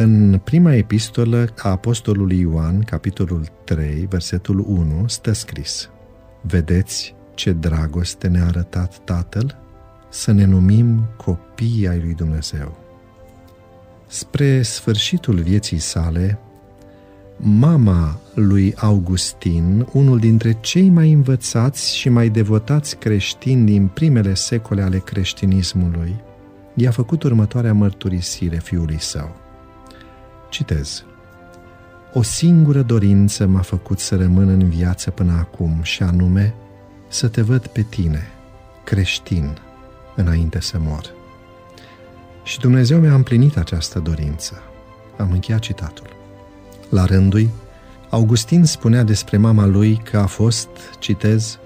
În prima epistolă a Apostolului Ioan, capitolul 3, versetul 1, stă scris Vedeți ce dragoste ne-a arătat Tatăl? Să ne numim copii ai lui Dumnezeu. Spre sfârșitul vieții sale, mama lui Augustin, unul dintre cei mai învățați și mai devotați creștini din primele secole ale creștinismului, i-a făcut următoarea mărturisire fiului său. Citez. O singură dorință m-a făcut să rămân în viață până acum și anume să te văd pe tine, creștin, înainte să mor. Și Dumnezeu mi-a împlinit această dorință. Am încheiat citatul. La rândul Augustin spunea despre mama lui că a fost, citez,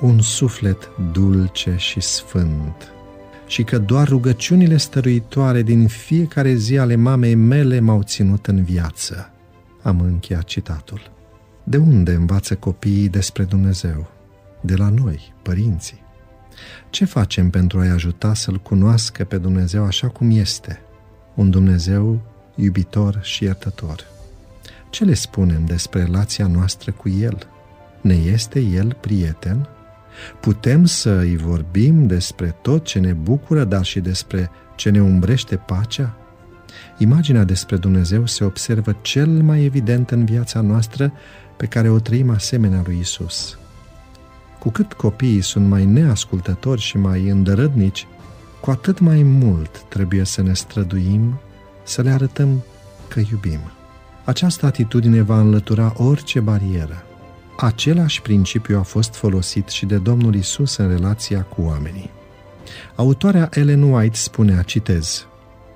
un suflet dulce și sfânt și că doar rugăciunile stăruitoare din fiecare zi ale mamei mele m-au ținut în viață. Am încheiat citatul. De unde învață copiii despre Dumnezeu? De la noi, părinții. Ce facem pentru a-i ajuta să-L cunoască pe Dumnezeu așa cum este? Un Dumnezeu iubitor și iertător. Ce le spunem despre relația noastră cu El? Ne este El prieten? Putem să îi vorbim despre tot ce ne bucură, dar și despre ce ne umbrește pacea? Imaginea despre Dumnezeu se observă cel mai evident în viața noastră pe care o trăim asemenea lui Isus. Cu cât copiii sunt mai neascultători și mai îndărădnici, cu atât mai mult trebuie să ne străduim să le arătăm că iubim. Această atitudine va înlătura orice barieră. Același principiu a fost folosit și de Domnul Isus în relația cu oamenii. Autoarea Ellen White spunea, citez,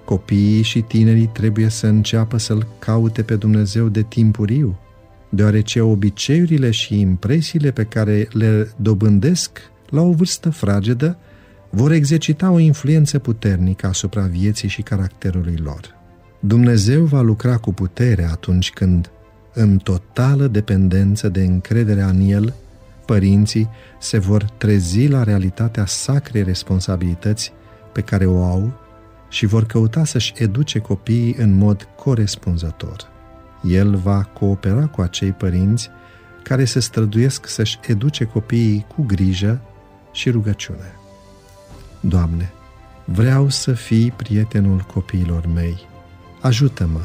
Copiii și tinerii trebuie să înceapă să-L caute pe Dumnezeu de timpuriu, deoarece obiceiurile și impresiile pe care le dobândesc la o vârstă fragedă vor exercita o influență puternică asupra vieții și caracterului lor. Dumnezeu va lucra cu putere atunci când, în totală dependență de încrederea în El, părinții se vor trezi la realitatea sacrei responsabilități pe care o au și vor căuta să-și educe copiii în mod corespunzător. El va coopera cu acei părinți care se străduiesc să-și educe copiii cu grijă și rugăciune. Doamne, vreau să fii prietenul copiilor mei. Ajută-mă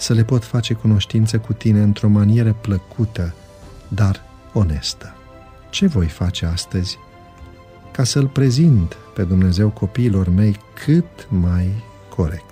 să le pot face cunoștință cu tine într-o manieră plăcută, dar onestă. Ce voi face astăzi ca să-L prezint pe Dumnezeu copiilor mei cât mai corect?